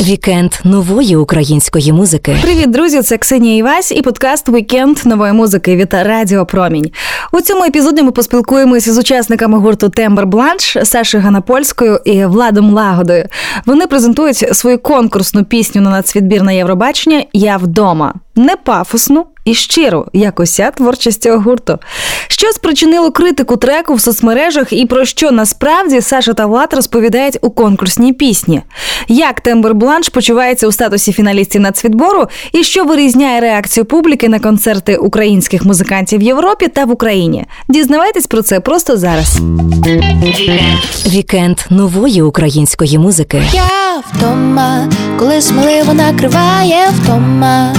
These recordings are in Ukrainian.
Вікенд нової української музики. Привіт, друзі! Це Ксенія Івась і подкаст Вікенд нової музики від Радіо Промінь. У цьому епізоді ми поспілкуємося з учасниками гурту Tember Blanche Саші Ганапольською і Владом Лагодою. Вони презентують свою конкурсну пісню на нацвідбір на Євробачення Я вдома не пафосну і щиру, як уся творчість цього гурту. Що спричинило критику треку в соцмережах і про що насправді Саша та Влад розповідають у конкурсній пісні, як Тембер Бланш почувається у статусі фіналістів нацвідбору і що вирізняє реакцію публіки на концерти українських музикантів в Європі та в Україні. Дізнавайтесь про це просто зараз. Вікенд нової української музики. Я вдома, коли сміливо накриває вдома.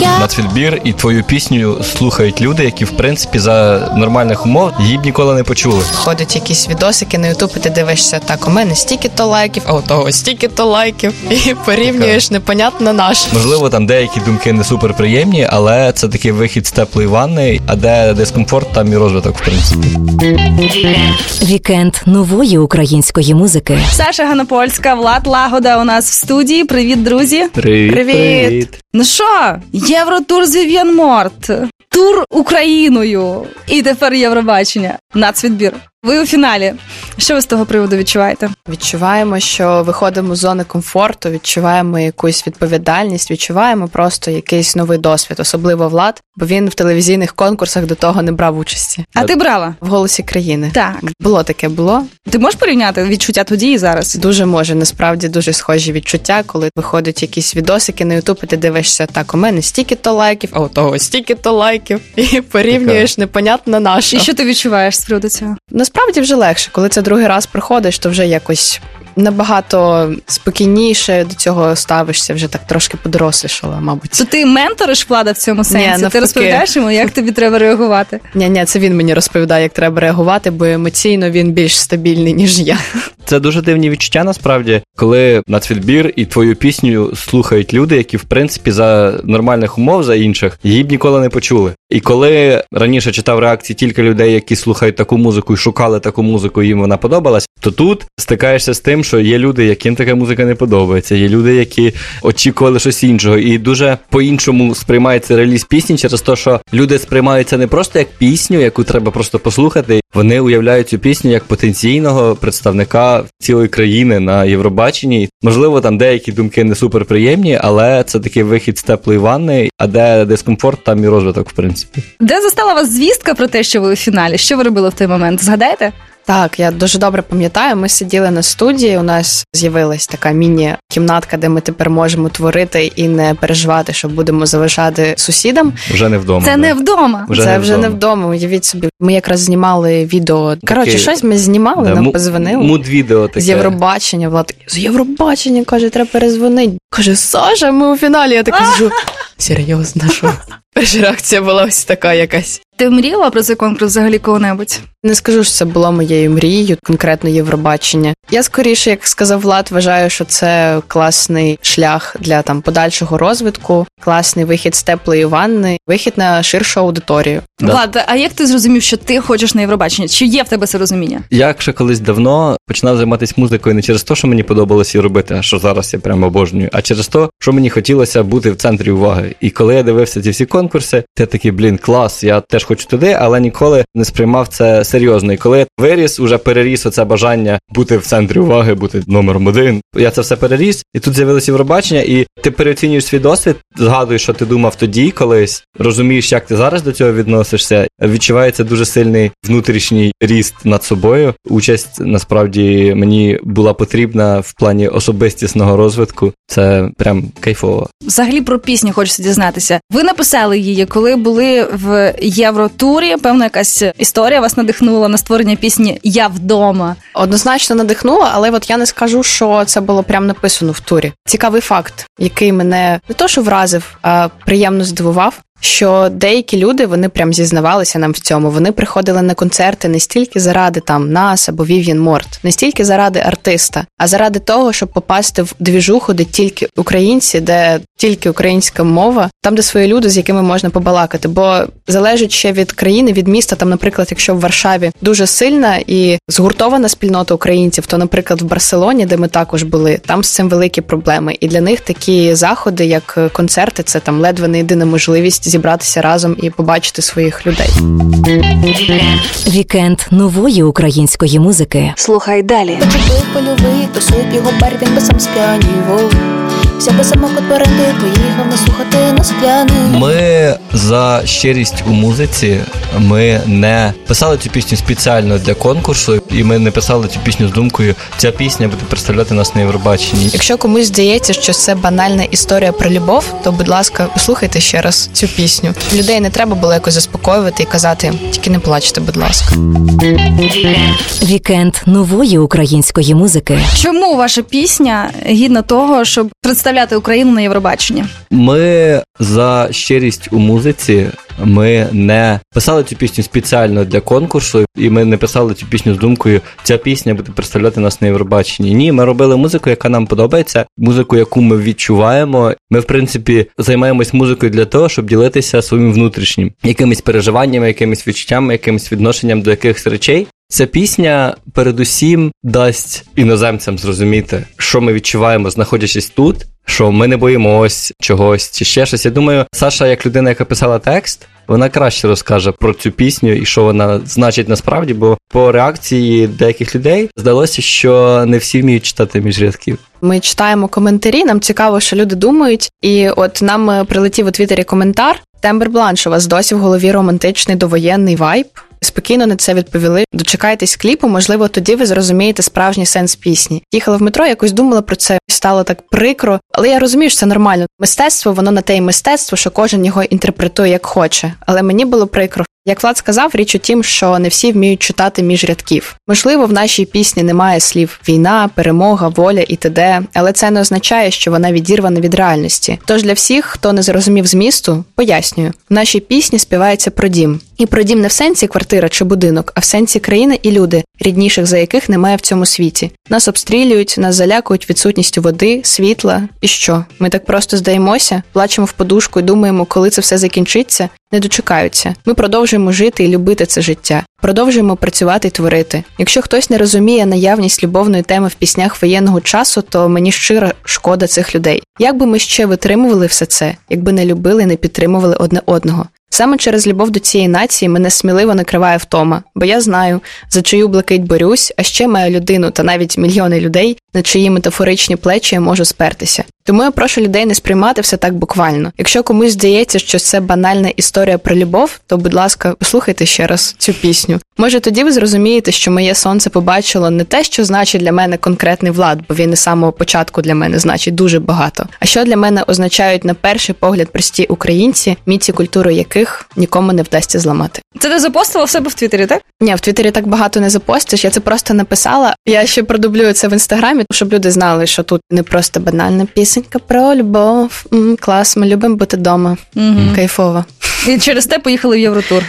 Я Нацвідбір і твою пісню слухають люди, які в принципі за нормальних умов її б ніколи не почули. Ходять якісь відосики на Ютуб, і ти дивишся так. У мене стільки то лайків, а у того стільки то лайків, і порівнюєш непонятно наш. Можливо, там деякі думки не супер приємні, але це такий вихід з теплої ванни, а де дискомфорт, там і розвиток, в принципі. Вікенд нової української музики. Саша Ганопольська, Влад Лагода у нас в студії. Привіт, друзі! Привіт! Привіт. Ну що, Євротур з Вів'ян Морт, тур Україною і тепер Євробачення. Нацвідбір. Ви у фіналі. Що ви з того приводу відчуваєте? Відчуваємо, що виходимо з зони комфорту, відчуваємо якусь відповідальність, відчуваємо просто якийсь новий досвід, особливо влад, бо він в телевізійних конкурсах до того не брав участі. А ти брала? В голосі країни Так. було таке, було Ти можеш порівняти відчуття тоді і зараз? дуже може. Насправді дуже схожі відчуття, коли виходять якісь відосики на Ютуб, і ти дивишся так. У мене стільки то лайків, а у того стільки то лайків, і порівнюєш непонятно на що. І що ти відчуваєш з приводу цього? Насправді вже легше, коли це другий раз приходиш, то вже якось набагато спокійніше до цього ставишся, вже так трошки подорослішала, мабуть. То ти менториш влада в цьому сенсі? ти розповідаєш йому, як тобі треба реагувати? Ні, ні, це він мені розповідає, як треба реагувати, бо емоційно він більш стабільний, ніж я. Це дуже дивні відчуття насправді, коли нацвідбір і твою пісню слухають люди, які в принципі за нормальних умов за інших її б ніколи не почули. І коли раніше читав реакції тільки людей, які слухають таку музику і шукали таку музику, і їм вона подобалась, то тут стикаєшся з тим, що є люди, яким така музика не подобається. Є люди, які очікували щось іншого, і дуже по-іншому сприймається реліз пісні через те, що люди сприймають це не просто як пісню, яку треба просто послухати. Вони уявляють цю пісню як потенційного представника цілої країни на Євробаченні. Можливо, там деякі думки не суперприємні, але це такий вихід з теплої ванни, а де дискомфорт, там і розвиток, в принципі. Де застала вас звістка про те, що ви у фіналі? Що ви робили в той момент? Згадаєте? Так, я дуже добре пам'ятаю. Ми сиділи на студії. У нас з'явилась така міні-кімнатка, де ми тепер можемо творити і не переживати, що будемо заважати сусідам. Вже не вдома. Це да. не вдома. Вже це не вже вдома. не вдома. Уявіть собі. Ми якраз знімали відео. Коротше, щось ми знімали, Да, нам позвонили. Муд-відео таке. З Євробачення, Влад з Євробачення, каже, треба перезвонити. Каже, Саша, ми у фіналі. Я така сижу. Серйозно, що? Перша реакція була ось така якась. Ти мріяла про цей конкурс взагалі коли-небудь? Не скажу, що це було моєю мрією, конкретно Євробачення. Я скоріше, як сказав Влад, вважаю, що це класний шлях для там подальшого розвитку, класний вихід з теплої ванни, вихід на ширшу аудиторію. Да. Влад, а як ти зрозумів, що ти хочеш на Євробачення? Чи є в тебе це розуміння? Я ще колись давно починав займатися музикою не через те, що мені подобалося її робити, а що зараз я прямо обожнюю, а через те, що мені хотілося бути в центрі уваги. І коли я дивився ці всі конкурси, ти такий, блін, клас, я теж хочу туди, але ніколи не сприймав це серйозно. І коли виріс, уже переріс оце бажання бути в центрі уваги, бути номером один. Я це все переріс, і тут з'явилося Євробачення, і ти переоцінюєш свій досвід, згадуєш, що ти думав тоді колись, розумієш, як ти зараз до цього відносишся. Відчувається дуже сильний внутрішній ріст над собою. Участь насправді мені була потрібна в плані особистісного розвитку. Це прям кайфово. Взагалі про пісню хочеться дізнатися. Ви написали її, коли були в Євротурі. Певно, якась історія вас надихнула на створення пісні Я вдома. Однозначно надихнула, але от я не скажу, що це було прямо написано в турі. Цікавий факт, який мене не то, що вразив, а приємно здивував. Що деякі люди вони прям зізнавалися нам в цьому. Вони приходили на концерти не стільки заради там нас або Вів'ян Морт, не стільки заради артиста, а заради того, щоб попасти в двіжуху, де тільки українці, де тільки українська мова, там де свої люди, з якими можна побалакати. Бо залежить ще від країни, від міста. Там, наприклад, якщо в Варшаві дуже сильна і згуртована спільнота українців, то, наприклад, в Барселоні, де ми також були, там з цим великі проблеми. І для них такі заходи, як концерти, це там ледве не єдина можливість зібратися разом і побачити своїх людей. Вікенд нової української музики. Слухай далі. Почепив польовий, просуд його бар, він би сам сп'янівав. Взяв би самокат беренди, поїхав не слухати на скляний. Ми за щирість у музиці. Ми не писали цю пісню спеціально для конкурсу, і ми не писали цю пісню з думкою. Ця пісня буде представляти нас на Євробаченні. Якщо комусь здається, що це банальна історія про любов, то будь ласка, послухайте ще раз цю пісню. Людей не треба було якось заспокоювати і казати, тільки не плачте, будь ласка. Вікенд нової української музики. Чому ваша пісня гідна того, щоб представляти Україну на Євробаченні? Ми за щирість у музиці. Ми не писали цю пісню спеціально для конкурсу, і ми не писали цю пісню з думкою. Ця пісня буде представляти нас на Євробаченні. Ні, ми робили музику, яка нам подобається, музику, яку ми відчуваємо. Ми, в принципі, займаємось музикою для того, щоб ділитися своїм внутрішнім якимись переживаннями, якимись відчуттями, якимось відношенням до якихось речей. Ця пісня передусім дасть іноземцям зрозуміти, що ми відчуваємо, знаходячись тут, що ми не боїмось чогось чи ще щось. Я думаю, Саша, як людина, яка писала текст, вона краще розкаже про цю пісню і що вона значить насправді, бо по реакції деяких людей здалося, що не всі вміють читати між рядків. Ми читаємо коментарі. Нам цікаво, що люди думають. І от нам е, прилетів у Твіттері коментар. Тембер Бланш, у вас досі в голові романтичний довоєнний вайб. Спокійно на це відповіли. Дочекайтесь кліпу, можливо, тоді ви зрозумієте справжній сенс пісні. Їхала в метро, якось думала про це, стало так прикро, але я розумію, що це нормально. Мистецтво, воно на те й мистецтво, що кожен його інтерпретує як хоче. Але мені було прикро. Як Влад сказав, річ у тім, що не всі вміють читати між рядків. Можливо, в нашій пісні немає слів війна, перемога, воля і т.д., але це не означає, що вона відірвана від реальності. Тож для всіх, хто не зрозумів змісту, пояснюю, в нашій пісні співається про дім. І про дім не в сенсі квартира чи будинок, а в сенсі країни і люди, рідніших за яких немає в цьому світі. Нас обстрілюють, нас залякують відсутністю води, світла. І що? Ми так просто здаємося, плачемо в подушку і думаємо, коли це все закінчиться. Не дочекаються. Ми продовжуємо жити і любити це життя. Продовжуємо працювати і творити. Якщо хтось не розуміє наявність любовної теми в піснях воєнного часу, то мені щиро шкода цих людей. Як би ми ще витримували все це, якби не любили і не підтримували одне одного? Саме через любов до цієї нації мене сміливо накриває втома, бо я знаю, за чию блакить борюсь, а ще маю людину та навіть мільйони людей, на чиї метафоричні плечі я можу спертися. Тому я прошу людей не сприймати все так буквально. Якщо комусь здається, що це банальна історія про любов, то, будь ласка, послухайте ще раз цю пісню. Може, тоді ви зрозумієте, що моє сонце побачило не те, що значить для мене конкретний влад, бо він із самого початку для мене значить дуже багато. А що для мене означають на перший погляд прості українці, міці культури яких нікому не вдасться зламати. Це ти запостила в себе в Твіттері, так? Ні, в Твіттері так багато не запостиш. Я це просто написала. Я ще продублюю це в інстаграмі, щоб люди знали, що тут не просто банальна пісенька про любов. М, клас, ми любимо бути вдома. Кайфово. І через те поїхали в Євротур.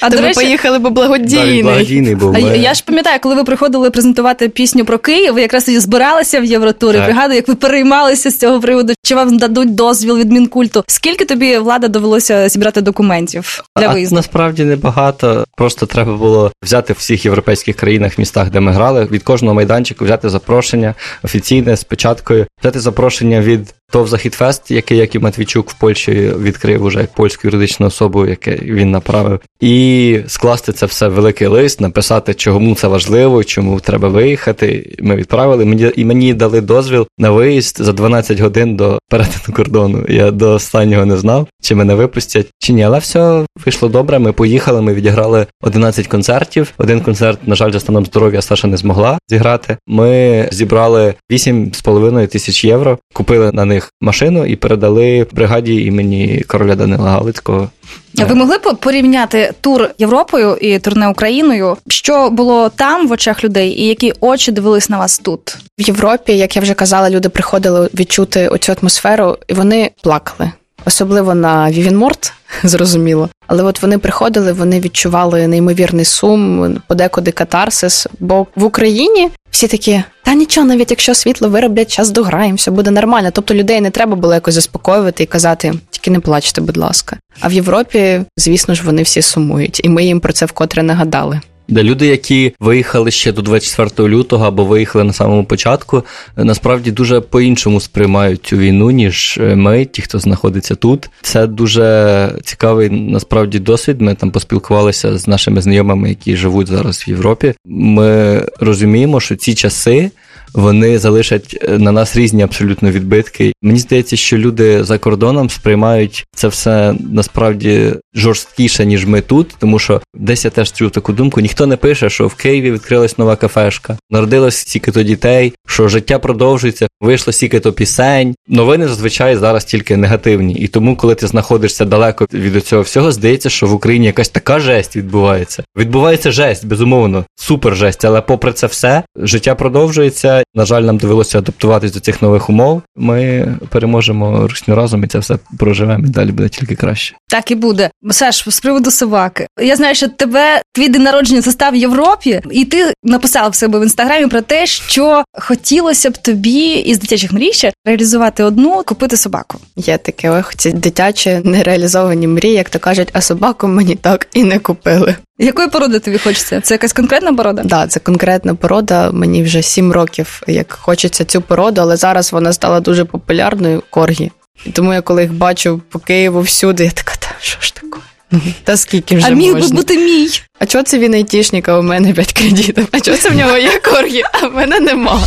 А до ми речі- поїхали, бо благодійний. Ми- я ж пам'ятаю, коли ви приходили презентувати пісню про Київ, ви якраз тоді збиралися в Євротур. І Пригадую, як ви переймалися з цього приводу, чи вам дадуть дозвіл від Мінкульту. Скільки тобі влада довелося зібрати документів для виїзду? насправді небагато. Просто треба було взяти в всіх європейських країнах, містах, де ми грали, від кожного майданчику взяти запрошення офіційне з печаткою, взяти запрошення від ТОВ Західфест, який як і Матвійчук в Польщі відкрив уже як польську юридичну особу, яке він направив, і скласти це все в великий лист, написати, чому це важливо, чому треба виїхати. Ми відправили мені і мені дали дозвіл на виїзд за 12 годин до перетину кордону. Я до останнього не знав, чи мене випустять, чи ні. Але все вийшло добре. Ми поїхали. Ми відіграли 11 концертів. Один концерт, на жаль, за станом здоров'я Саша не змогла зіграти. Ми зібрали 8,5 тисяч євро, купили на них машину і передали бригаді імені короля Данила Галицького. А Ви могли б порівняти тур Європою і турне Україною? Що було там в очах людей, і які очі дивились на вас тут? В Європі, як я вже казала, люди приходили відчути оцю атмосферу, і вони плакали. особливо на Вівінморт, зрозуміло. Але от вони приходили, вони відчували неймовірний сум, подекуди катарсис. Бо в Україні всі такі, та нічого, навіть якщо світло вироблять, час дограємося, буде нормально. Тобто людей не треба було якось заспокоювати і казати, тільки не плачте, будь ласка. А в Європі, звісно ж, вони всі сумують, і ми їм про це вкотре нагадали. Де люди, які виїхали ще до 24 лютого або виїхали на самому початку, насправді дуже по-іншому сприймають цю війну, ніж ми, ті, хто знаходиться тут. Це дуже цікавий насправді досвід. Ми там поспілкувалися з нашими знайомими, які живуть зараз в Європі. Ми розуміємо, що ці часи вони залишать е, на нас різні абсолютно відбитки. Мені здається, що люди за кордоном сприймають це все насправді жорсткіше, ніж ми тут, тому що десь я теж чув таку думку: ніхто не пише, що в Києві відкрилась нова кафешка, народилось стільки-то дітей, що життя продовжується, вийшло стільки-то пісень. Новини зазвичай зараз тільки негативні. І тому, коли ти знаходишся далеко від цього всього, здається, що в Україні якась така жесть відбувається. Відбувається жесть, безумовно, супер жесть, але попри це все, життя продовжується. На жаль, нам довелося адаптуватись до цих нових умов. Ми переможемо русню разом і це все проживемо. і Далі буде тільки краще. Так і буде. Саш, з приводу собаки. Я знаю, що тебе твій день народження застав в Європі, і ти написав в себе в інстаграмі про те, що хотілося б тобі із дитячих мрій ще реалізувати одну, купити собаку. Є таке ох, ці дитячі нереалізовані мрії, як то кажуть, а собаку мені так і не купили. Якої породи тобі хочеться? Це якась конкретна порода? Так, да, це конкретна порода. Мені вже сім років, як хочеться цю породу, але зараз вона стала дуже популярною коргі. І тому я коли їх бачу по Києву всюди, я така, та що ж таке? Ну, та скільки вже а міг би бути мій. А чого це він айтішник, а у мене 5 кредитів? А чого це в нього є коргі, а в мене нема?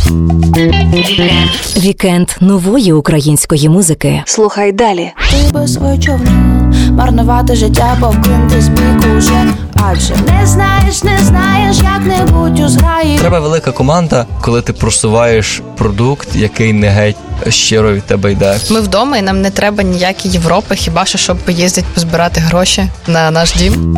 Вікенд нової української музики. Слухай далі. Ти би свою човну, марнувати життя, бо вкинути з біку вже Адже не знаєш, не знаєш, як-небудь у зграї. Треба велика команда, коли ти просуваєш продукт, який не геть щиро від тебе йде. Ми вдома, і нам не треба ніякі Європи, хіба що щоб поїздити позбирати гроші на наш дім.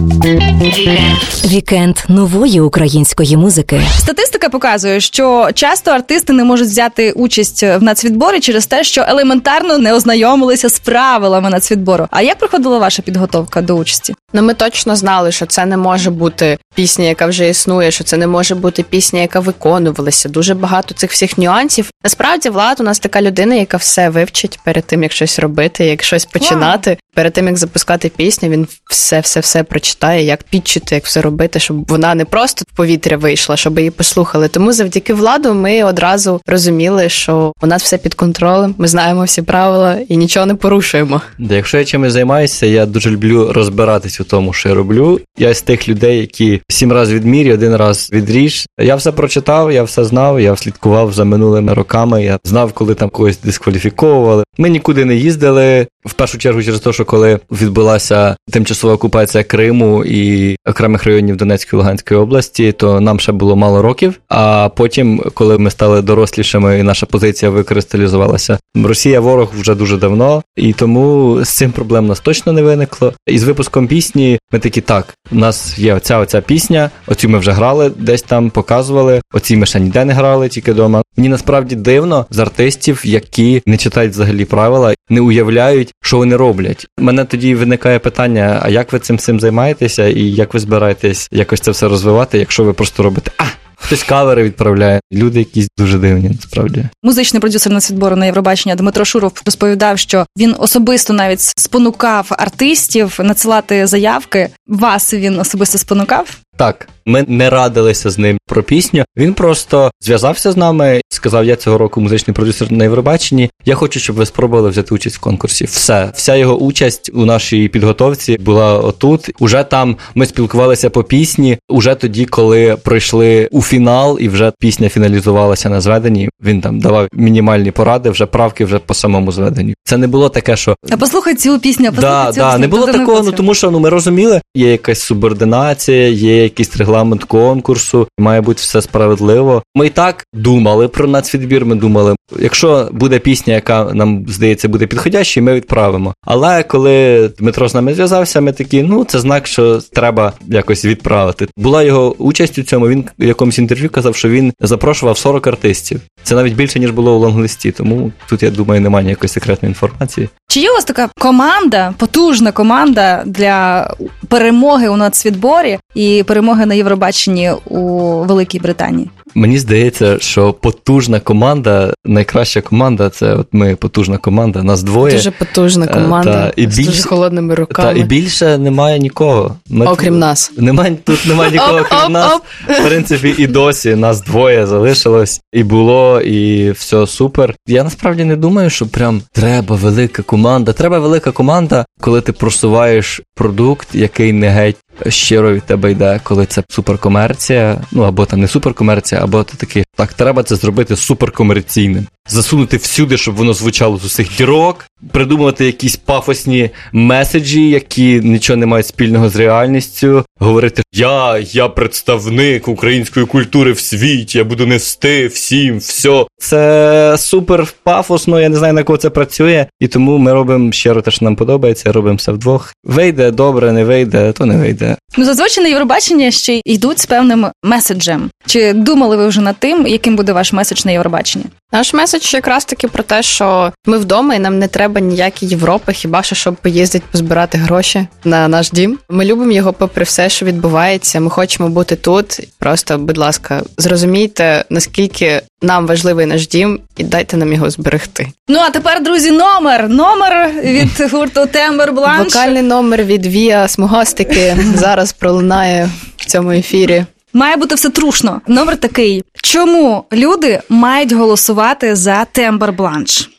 Вікенд нової української музики. Статистика показує, що часто артисти не можуть взяти участь в нацвідборі через те, що елементарно не ознайомилися з правилами нацвідбору. А як проходила ваша підготовка до участі? Ну, ми точно знали, що це не може бути пісня, яка вже існує, що це не може бути пісня, яка виконувалася. Дуже багато цих всіх нюансів. Насправді, влад у нас така людина, яка все вивчить перед тим, як щось робити, як щось починати. Wow. Перед тим як запускати пісню, він все, все, все прочитає, як підчити, як все робити, щоб вона не просто в повітря вийшла, щоб її послухали. Тому завдяки владу ми одразу розуміли, що у нас все під контролем. Ми знаємо всі правила і нічого не порушуємо. Да, якщо я чимось займаюся, я дуже люблю розбиратись тому, що я роблю. Я з тих людей, які сім разів відмірі, один раз відріж. Я все прочитав, я все знав, я слідкував за минулими роками. Я знав, коли там когось дискваліфіковували. Ми нікуди не їздили. В першу чергу через те, що коли відбулася тимчасова окупація Криму і окремих районів Донецької і Луганської області, то нам ще було мало років. А потім, коли ми стали дорослішими, і наша позиція викристалізувалася, Росія ворог вже дуже давно, і тому з цим проблем нас точно не виникло. І з випуском пісні ми такі так: у нас є оця оця пісня, оцю ми вже грали, десь там показували. Оці ми ще ніде не грали, тільки вдома. Мені насправді дивно з артистів, які не читають взагалі правила, не уявляють, що вони роблять. Мене тоді виникає питання: а як ви цим цим займаєтеся, і як ви збираєтесь якось це все розвивати, якщо ви просто робите а. Хтось кавери відправляє. Люди якісь дуже дивні, насправді. Музичний продюсер нацвідбору на Євробачення Дмитро Шуров розповідав, що він особисто навіть спонукав артистів надсилати заявки. Вас він особисто спонукав? Так, ми не радилися з ним про пісню. Він просто зв'язався з нами, сказав: Я цього року музичний продюсер на Євробаченні. Я хочу, щоб ви спробували взяти участь в конкурсі. Все, вся його участь у нашій підготовці була отут. Уже там ми спілкувалися по пісні. Уже тоді, коли пройшли у фінал, і вже пісня фіналізувалася на зведенні. Він там давав мінімальні поради, вже правки вже по самому зведенню. Це не було таке, що а послухай цю пісню, послухай да, цю да, пісню. не було такого. Ну тому що ну ми розуміли, є якась субординація, є якийсь регламент конкурсу, має бути все справедливо. Ми і так думали про нацвідбір, ми думали, якщо буде пісня, яка нам здається буде підходящою, ми відправимо. Але коли Дмитро з нами зв'язався, ми такі, ну це знак, що треба якось відправити. Була його участь у цьому. Він в якомусь інтерв'ю казав, що він запрошував 40 артистів. Це навіть більше ніж було у лонглисті. Тому тут я думаю, немає ніякої секретної інформації. Чи є у вас така команда, потужна команда для перемоги у нацвідборі і перемоги на Євробаченні у Великій Британії? Мені здається, що потужна команда, найкраща команда це от ми потужна команда. Нас двоє. Дуже потужна Е, команда та, і з більш- дуже холодними руками. Та і більше немає нікого. Ми Окрім нас. Немає тут немає нікого, Оп, крім оп, нас. оп. В принципі, і досі нас двоє залишилось, і було, і все супер. Я насправді не думаю, що прям треба велика команда. Треба велика команда, коли ти просуваєш продукт, який не геть щиро від тебе йде, коли це суперкомерція, ну або там не суперкомерція, або ти такий, так, треба це зробити суперкомерційним. Засунути всюди, щоб воно звучало з усіх дірок, придумувати якісь пафосні меседжі, які нічого не мають спільного з реальністю. Говорити, я, я представник української культури в світі, я буду нести всім, все. Це супер пафосно, я не знаю, на кого це працює. І тому ми робимо щиро те, що нам подобається, робимо все вдвох. Вийде добре, не вийде, то не вийде. Ну, зазвичай на Євробачення ще йдуть з певним меседжем. Чи думали ви вже над тим, яким буде ваш меседж на Євробаченні? Наш меседж якраз таки про те, що ми вдома і нам не треба ніякі Європи, хіба що щоб поїздити позбирати гроші на наш дім. Ми любимо його попри все, що відбувається. Ми хочемо бути тут. Просто, будь ласка, зрозумійте, наскільки нам важливий наш дім, і дайте нам його зберегти. Ну а тепер, друзі, номер. Номер від гурту Тембер Бланш. Вокальний номер від Віа Смугастики зараз пролунає в цьому ефірі. Має бути все трушно. Номер такий: чому люди мають голосувати за Тембер Бланш?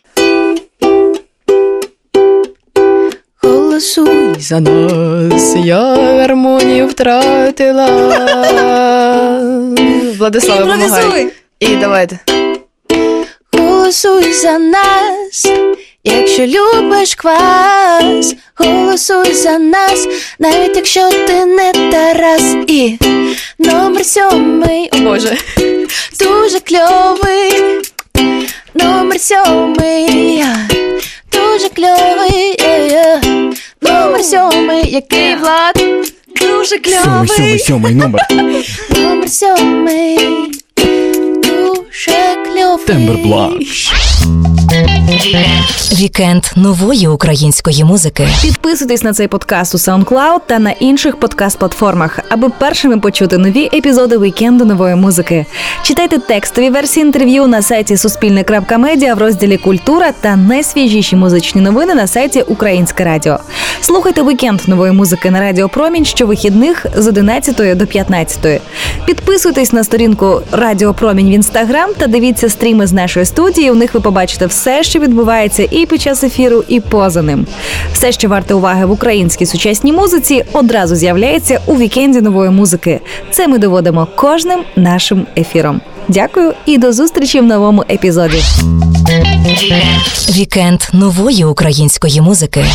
Голосуй за нас, я гармонію втратила. Владислава, помагай. І давайте. Голосуй за нас, якщо любиш квас, голосуй за нас, навіть якщо ти не Тарас. І номер сьомий, О Боже. дуже кльовий, номер сьомий, дуже кльовий, номер сьомий, який влад, дуже кльовий, сьомий номер. номер сьомий, дуже кльовий. Вікенд нової української музики. Підписуйтесь на цей подкаст у SoundCloud та на інших подкаст-платформах, аби першими почути нові епізоди вікенду нової музики. Читайте текстові версії інтерв'ю на сайті Суспільне.Медіа в розділі Культура та найсвіжіші музичні новини на сайті Українське Радіо. Слухайте вікенд нової музики на Радіо Промінь щовихідних з 11 до 15. Підписуйтесь на сторінку Радіо Промінь в інстаграм та дивіться стріми з нашої студії. У них ви побачите все, що відбувається і під час ефіру, і поза ним. Все, що варте уваги в українській сучасній музиці, одразу з'являється у вікенді нової музики. Це ми доводимо кожним нашим ефіром. Дякую і до зустрічі в новому епізоді. Вікенд нової української музики.